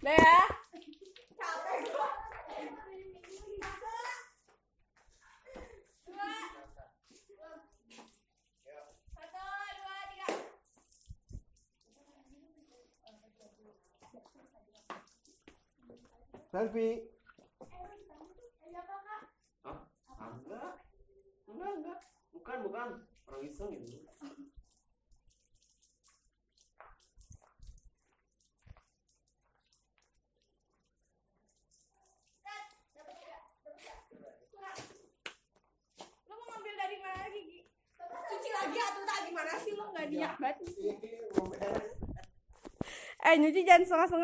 Udah ya. Selfie. Hah? Enggak. Enggak, enggak. Bukan, bukan. Orang iseng gitu. Lagi atau tak gimana sih lo nggak niat banget. Ih, mau beres. Eh nyuci jangan setengah-setengah